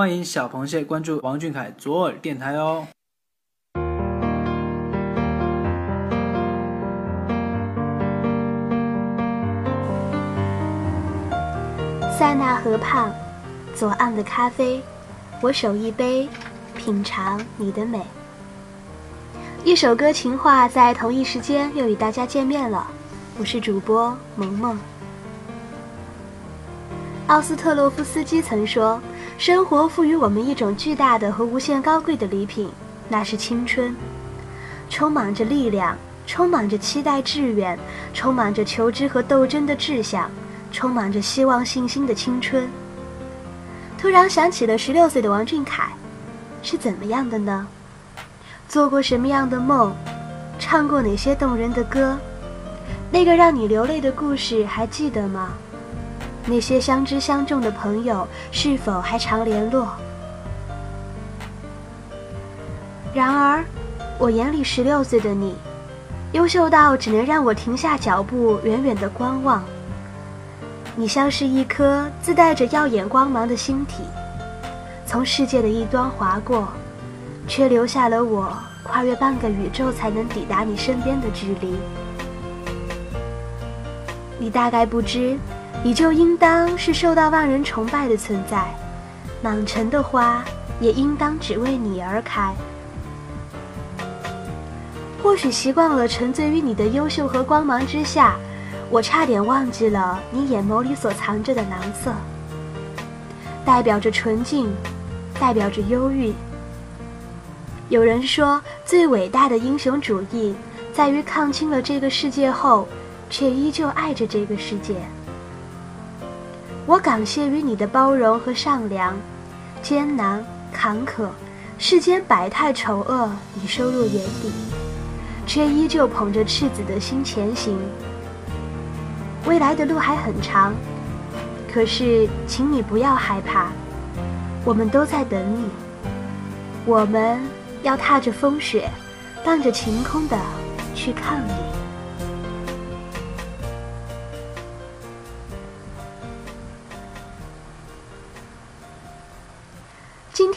欢迎小螃蟹关注王俊凯左耳电台哦。塞纳河畔，左岸的咖啡，我手一杯，品尝你的美。一首歌情话，在同一时间又与大家见面了。我是主播萌萌。奥斯特洛夫斯基曾说：“生活赋予我们一种巨大的和无限高贵的礼品，那是青春，充满着力量，充满着期待志愿，充满着求知和斗争的志向。”充满着希望、信心的青春。突然想起了十六岁的王俊凯，是怎么样的呢？做过什么样的梦？唱过哪些动人的歌？那个让你流泪的故事还记得吗？那些相知相重的朋友是否还常联络？然而，我眼里十六岁的你，优秀到只能让我停下脚步，远远的观望。你像是一颗自带着耀眼光芒的星体，从世界的一端划过，却留下了我跨越半个宇宙才能抵达你身边的距离。你大概不知，你就应当是受到万人崇拜的存在，满城的花也应当只为你而开。或许习惯了沉醉于你的优秀和光芒之下。我差点忘记了你眼眸里所藏着的蓝色，代表着纯净，代表着忧郁。有人说，最伟大的英雄主义在于看清了这个世界后，却依旧爱着这个世界。我感谢于你的包容和善良，艰难坎坷，世间百态丑恶，你收入眼底，却依旧捧着赤子的心前行。未来的路还很长，可是，请你不要害怕，我们都在等你。我们要踏着风雪，荡着晴空的去看你。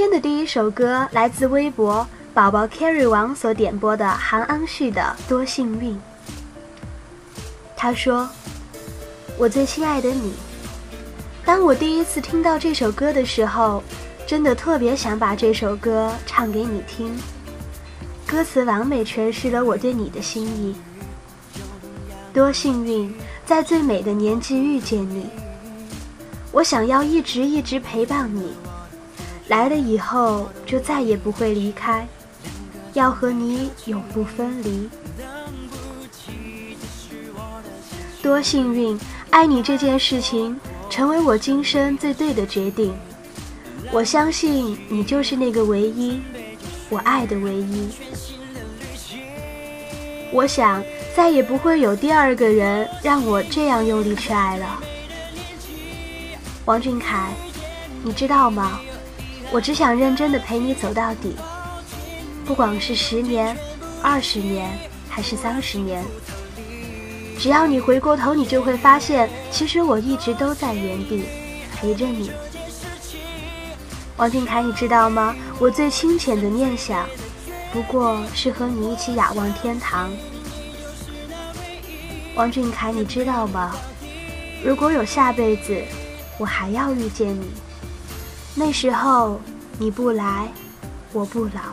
天的第一首歌来自微博宝宝 carry 王所点播的韩安旭的《多幸运》。他说。我最亲爱的你，当我第一次听到这首歌的时候，真的特别想把这首歌唱给你听。歌词完美诠释了我对你的心意。多幸运，在最美的年纪遇见你。我想要一直一直陪伴你，来了以后就再也不会离开，要和你永不分离。多幸运。爱你这件事情，成为我今生最对的决定。我相信你就是那个唯一，我爱的唯一。我想再也不会有第二个人让我这样用力去爱了。王俊凯，你知道吗？我只想认真的陪你走到底，不管是十年、二十年，还是三十年。只要你回过头，你就会发现，其实我一直都在原地陪着你。王俊凯，你知道吗？我最清浅的念想，不过是和你一起仰望天堂。王俊凯，你知道吗？如果有下辈子，我还要遇见你，那时候你不来，我不老。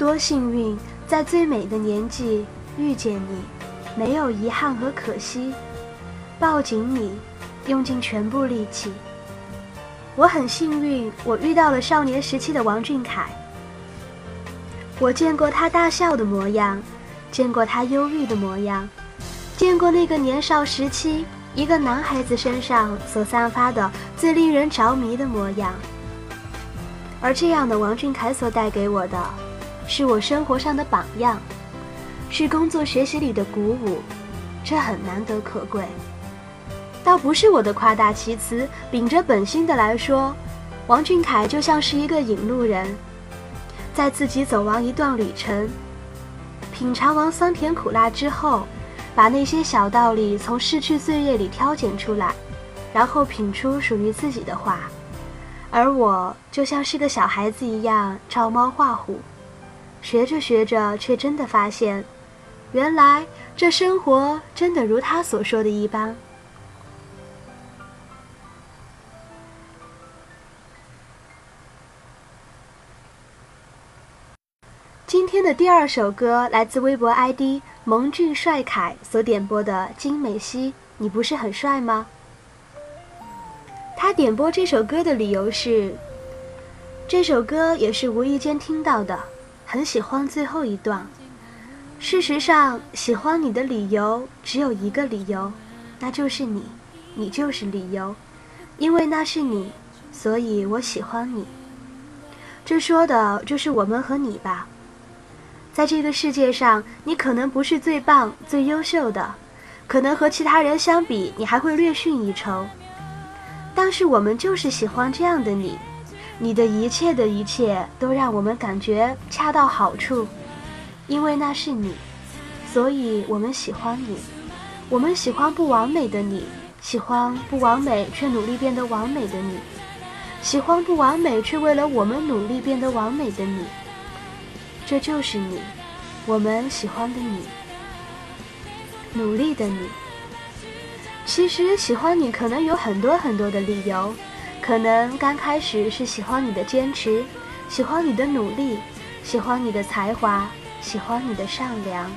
多幸运，在最美的年纪遇见你，没有遗憾和可惜，抱紧你，用尽全部力气。我很幸运，我遇到了少年时期的王俊凯。我见过他大笑的模样，见过他忧郁的模样，见过那个年少时期一个男孩子身上所散发的最令人着迷的模样。而这样的王俊凯所带给我的，是我生活上的榜样，是工作学习里的鼓舞，这很难得可贵。倒不是我的夸大其词，秉着本心的来说，王俊凯就像是一个引路人，在自己走完一段旅程，品尝完酸甜苦辣之后，把那些小道理从逝去岁月里挑拣出来，然后品出属于自己的话。而我就像是个小孩子一样照猫画虎，学着学着，却真的发现，原来这生活真的如他所说的一般。今天的第二首歌来自微博 ID 蒙俊帅凯所点播的金美熙，你不是很帅吗？他点播这首歌的理由是，这首歌也是无意间听到的，很喜欢最后一段。事实上，喜欢你的理由只有一个理由，那就是你，你就是理由，因为那是你，所以我喜欢你。这说的就是我们和你吧。在这个世界上，你可能不是最棒、最优秀的，可能和其他人相比，你还会略逊一筹。但是我们就是喜欢这样的你，你的一切的一切都让我们感觉恰到好处，因为那是你，所以我们喜欢你。我们喜欢不完美的你，喜欢不完美却努力变得完美的你，喜欢不完美却为了我们努力变得完美的你。这就是你，我们喜欢的你，努力的你。其实喜欢你可能有很多很多的理由，可能刚开始是喜欢你的坚持，喜欢你的努力，喜欢你的才华，喜欢你的善良，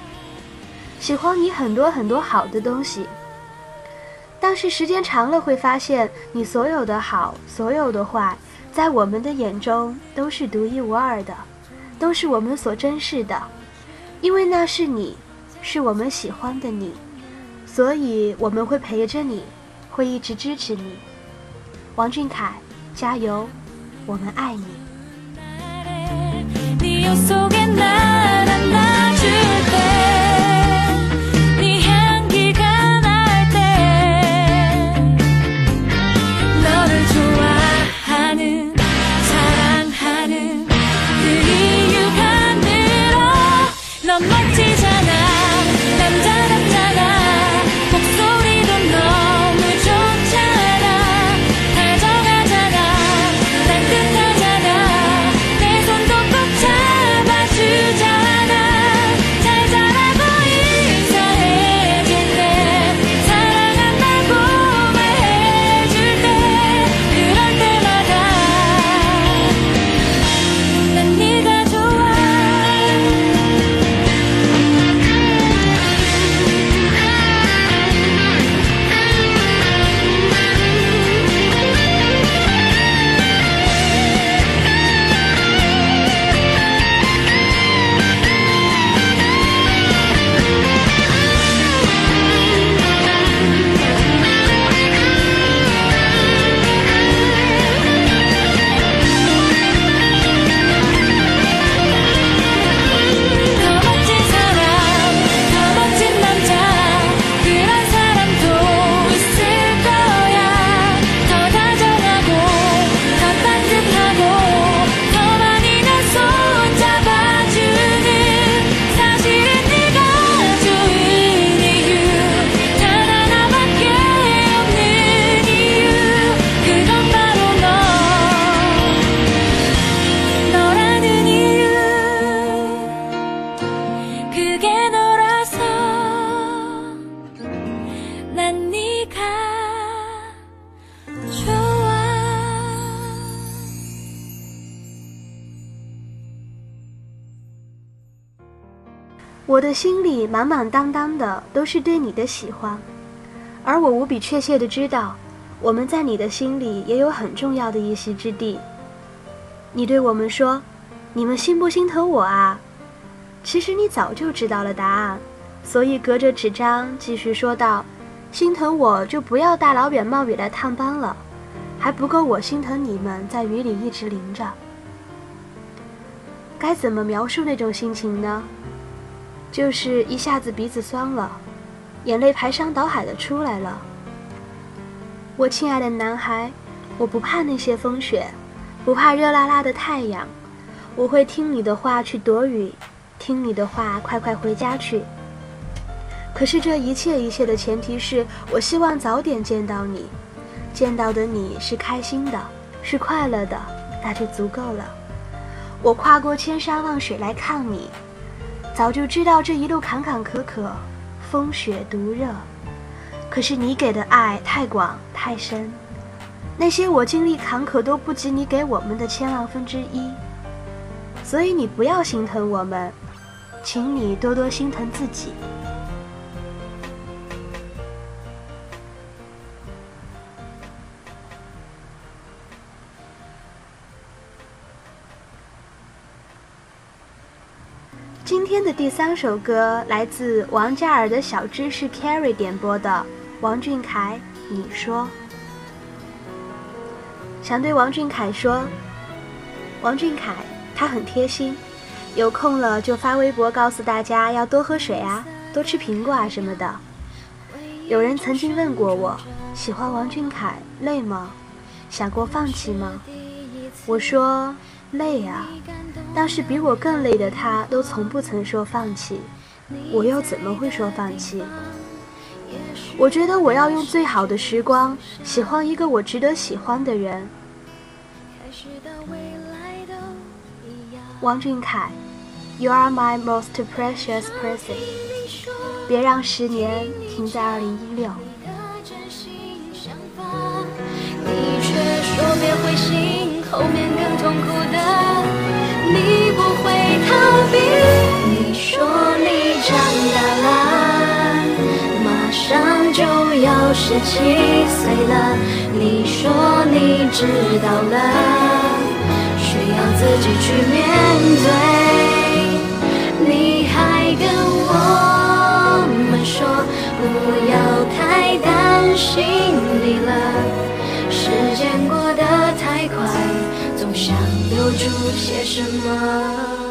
喜欢你很多很多好的东西。但是时间长了会发现，你所有的好，所有的坏，在我们的眼中都是独一无二的。都是我们所珍视的，因为那是你，是我们喜欢的你，所以我们会陪着你，会一直支持你。王俊凯，加油，我们爱你。满满当当的都是对你的喜欢，而我无比确切的知道，我们在你的心里也有很重要的一席之地。你对我们说：“你们心不心疼我啊？”其实你早就知道了答案，所以隔着纸张继续说道：“心疼我就不要大老远冒雨来探班了，还不够我心疼你们在雨里一直淋着。”该怎么描述那种心情呢？就是一下子鼻子酸了，眼泪排山倒海的出来了。我亲爱的男孩，我不怕那些风雪，不怕热辣辣的太阳，我会听你的话去躲雨，听你的话快快回家去。可是这一切一切的前提是我希望早点见到你，见到的你是开心的，是快乐的，那就足够了。我跨过千山万水来看你，早就知道这一路坎坎坷坷，风雪毒热。可是你给的爱太广太深，那些我经历坎坷都不及你给我们的千万分之一。所以你不要心疼我们，请你多多心疼自己。今天的第三首歌来自王嘉尔的小知识 Carry 点播的王俊凯，你说。想对王俊凯说，王俊凯他很贴心，有空了就发微博告诉大家要多喝水啊，多吃苹果啊什么的。有人曾经问过我，喜欢王俊凯累吗？想过放弃吗？我说累啊。但是比我更累的他，都从不曾说放弃，我又怎么会说放弃？我觉得我要用最好的时光，喜欢一个我值得喜欢的人。王俊凯，You are my most precious person。别让十年停在二零一六。你却说别灰心，后面更痛苦。你说你长大了，马上就要十七岁了。你说你知道了，需要自己去面对。你还跟我们说不要太担心你了，时间过得太快。总想留住些什么？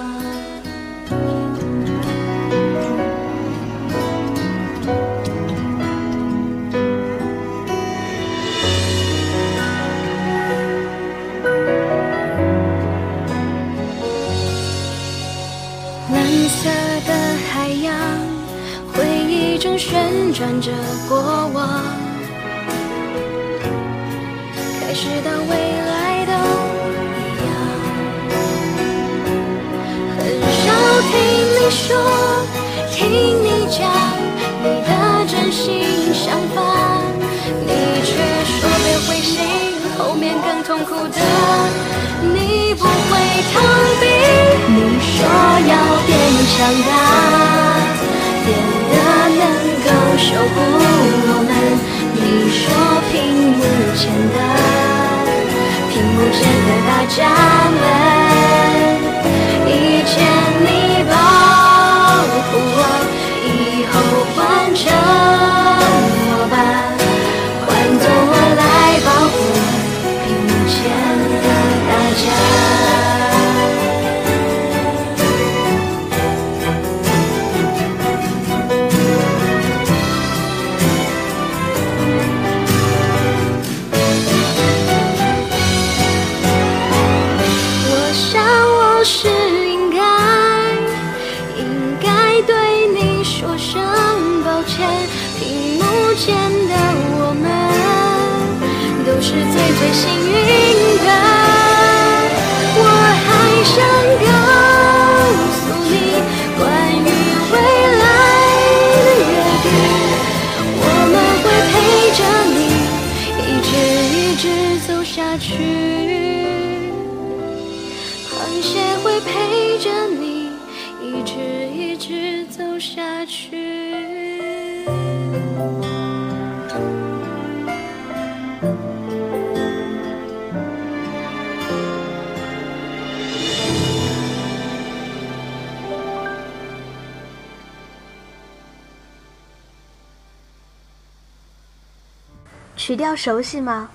是应该应该对你说声抱歉屏幕前的我们都是最最幸运的我还想告诉你关于未来的约定我们会陪着你一直一直走下去。谁会陪着你一直一直走下去？曲调熟悉吗？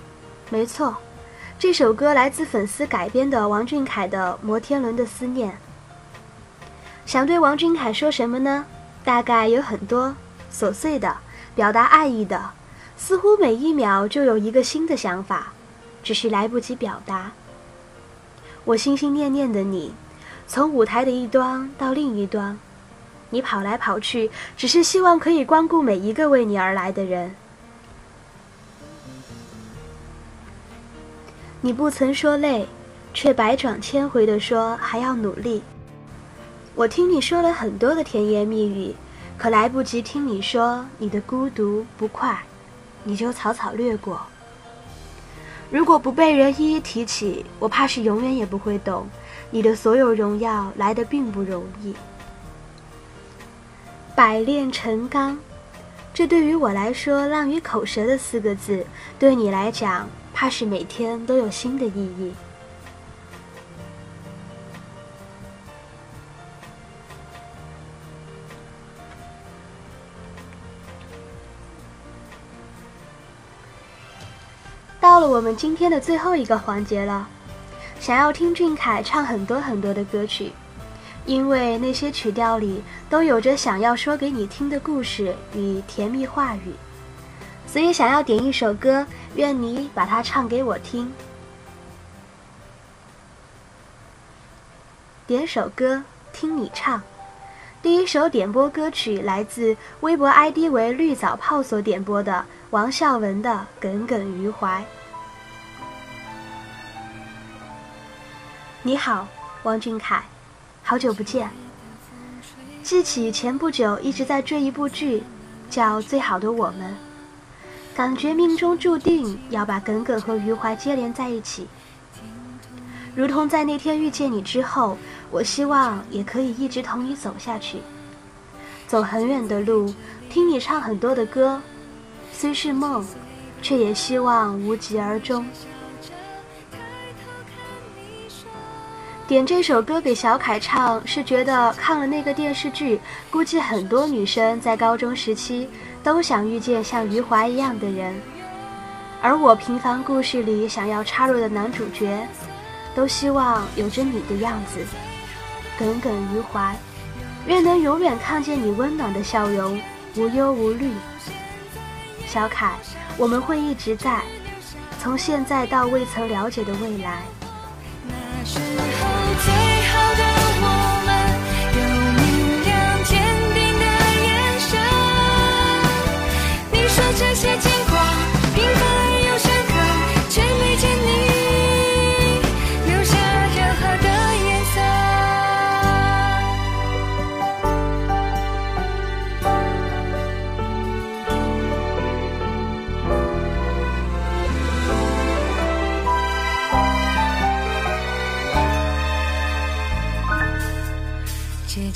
没错。这首歌来自粉丝改编的王俊凯的《摩天轮的思念》。想对王俊凯说什么呢？大概有很多琐碎的，表达爱意的，似乎每一秒就有一个新的想法，只是来不及表达。我心心念念的你，从舞台的一端到另一端，你跑来跑去，只是希望可以光顾每一个为你而来的人。你不曾说累，却百转千回地说还要努力。我听你说了很多的甜言蜜语，可来不及听你说你的孤独不快，你就草草略过。如果不被人一一提起，我怕是永远也不会懂，你的所有荣耀来的并不容易。百炼成钢，这对于我来说浪于口舌的四个字，对你来讲。怕是每天都有新的意义。到了我们今天的最后一个环节了，想要听俊凯唱很多很多的歌曲，因为那些曲调里都有着想要说给你听的故事与甜蜜话语。所以想要点一首歌，愿你把它唱给我听。点首歌，听你唱。第一首点播歌曲来自微博 ID 为绿藻泡所点播的王孝文的《耿耿于怀》。你好，王俊凯，好久不见。记起前不久一直在追一部剧，叫《最好的我们》。感觉命中注定要把耿耿和余淮接连在一起，如同在那天遇见你之后，我希望也可以一直同你走下去，走很远的路，听你唱很多的歌，虽是梦，却也希望无疾而终。点这首歌给小凯唱，是觉得看了那个电视剧，估计很多女生在高中时期。都想遇见像余淮一样的人，而我平凡故事里想要插入的男主角，都希望有着你的样子，耿耿于怀，愿能永远看见你温暖的笑容，无忧无虑。小凯，我们会一直在，从现在到未曾了解的未来。那时候最好的。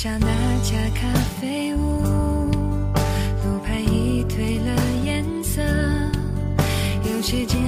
家那家咖啡屋，路牌已褪了颜色，有些。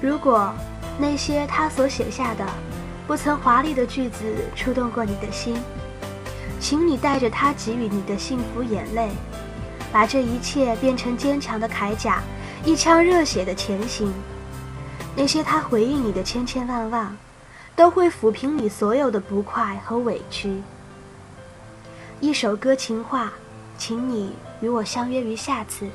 如果那些他所写下的不曾华丽的句子触动过你的心，请你带着他给予你的幸福眼泪，把这一切变成坚强的铠甲，一腔热血的前行。那些他回应你的千千万万，都会抚平你所有的不快和委屈。一首歌情话，请你与我相约于下次。